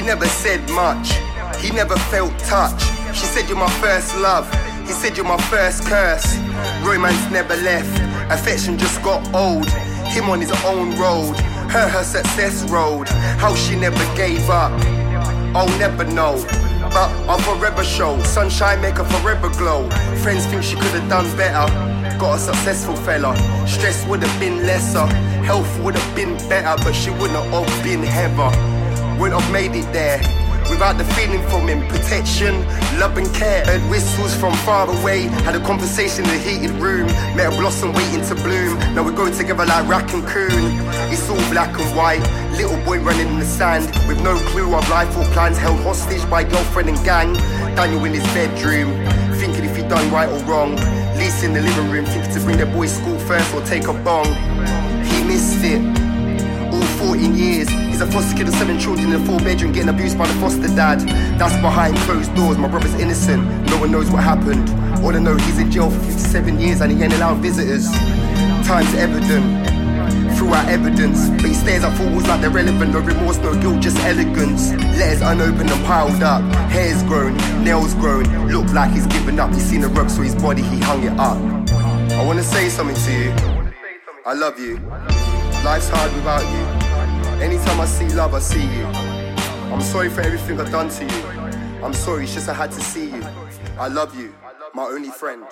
He never said much, he never felt touch. She said, You're my first love. He said, You're my first curse. Romance never left, affection just got old. Him on his own road, her her success road. How she never gave up, I'll never know. But I'll forever show sunshine make her forever glow. Friends think she could have done better. Got a successful fella. Stress would have been lesser. Health would have been better, but she wouldn't have all been heavier. Wouldn't have made it there without the feeling from him. Protection, love and care. Heard whistles from far away. Had a conversation in the heated room. Met a blossom waiting to bloom. Now we're going together like raccoon. It's all black and white. Little boy running in the sand with no clue of life or plans. Held hostage by girlfriend and gang. Daniel in his bedroom, thinking if he done right or wrong. Lisa in the living room, thinking to bring their boy school first or take a bong. He missed it. A foster kid of seven children in a four bedroom, getting abused by the foster dad. That's behind closed doors. My brother's innocent. No one knows what happened. All I know, he's in jail for 57 years and he ain't allowed visitors. Time's evident throughout evidence. But he stares at fools like they're relevant. No remorse, no guilt, just elegance. Letters unopened and piled up. Hair's grown, nails grown. Look like he's given up. He's seen a rug, so his body, he hung it up. I wanna say something to you. I love you. Life's hard without you. Anytime I see love, I see you. I'm sorry for everything I've done to you. I'm sorry, it's just I had to see you. I love you, my only friend.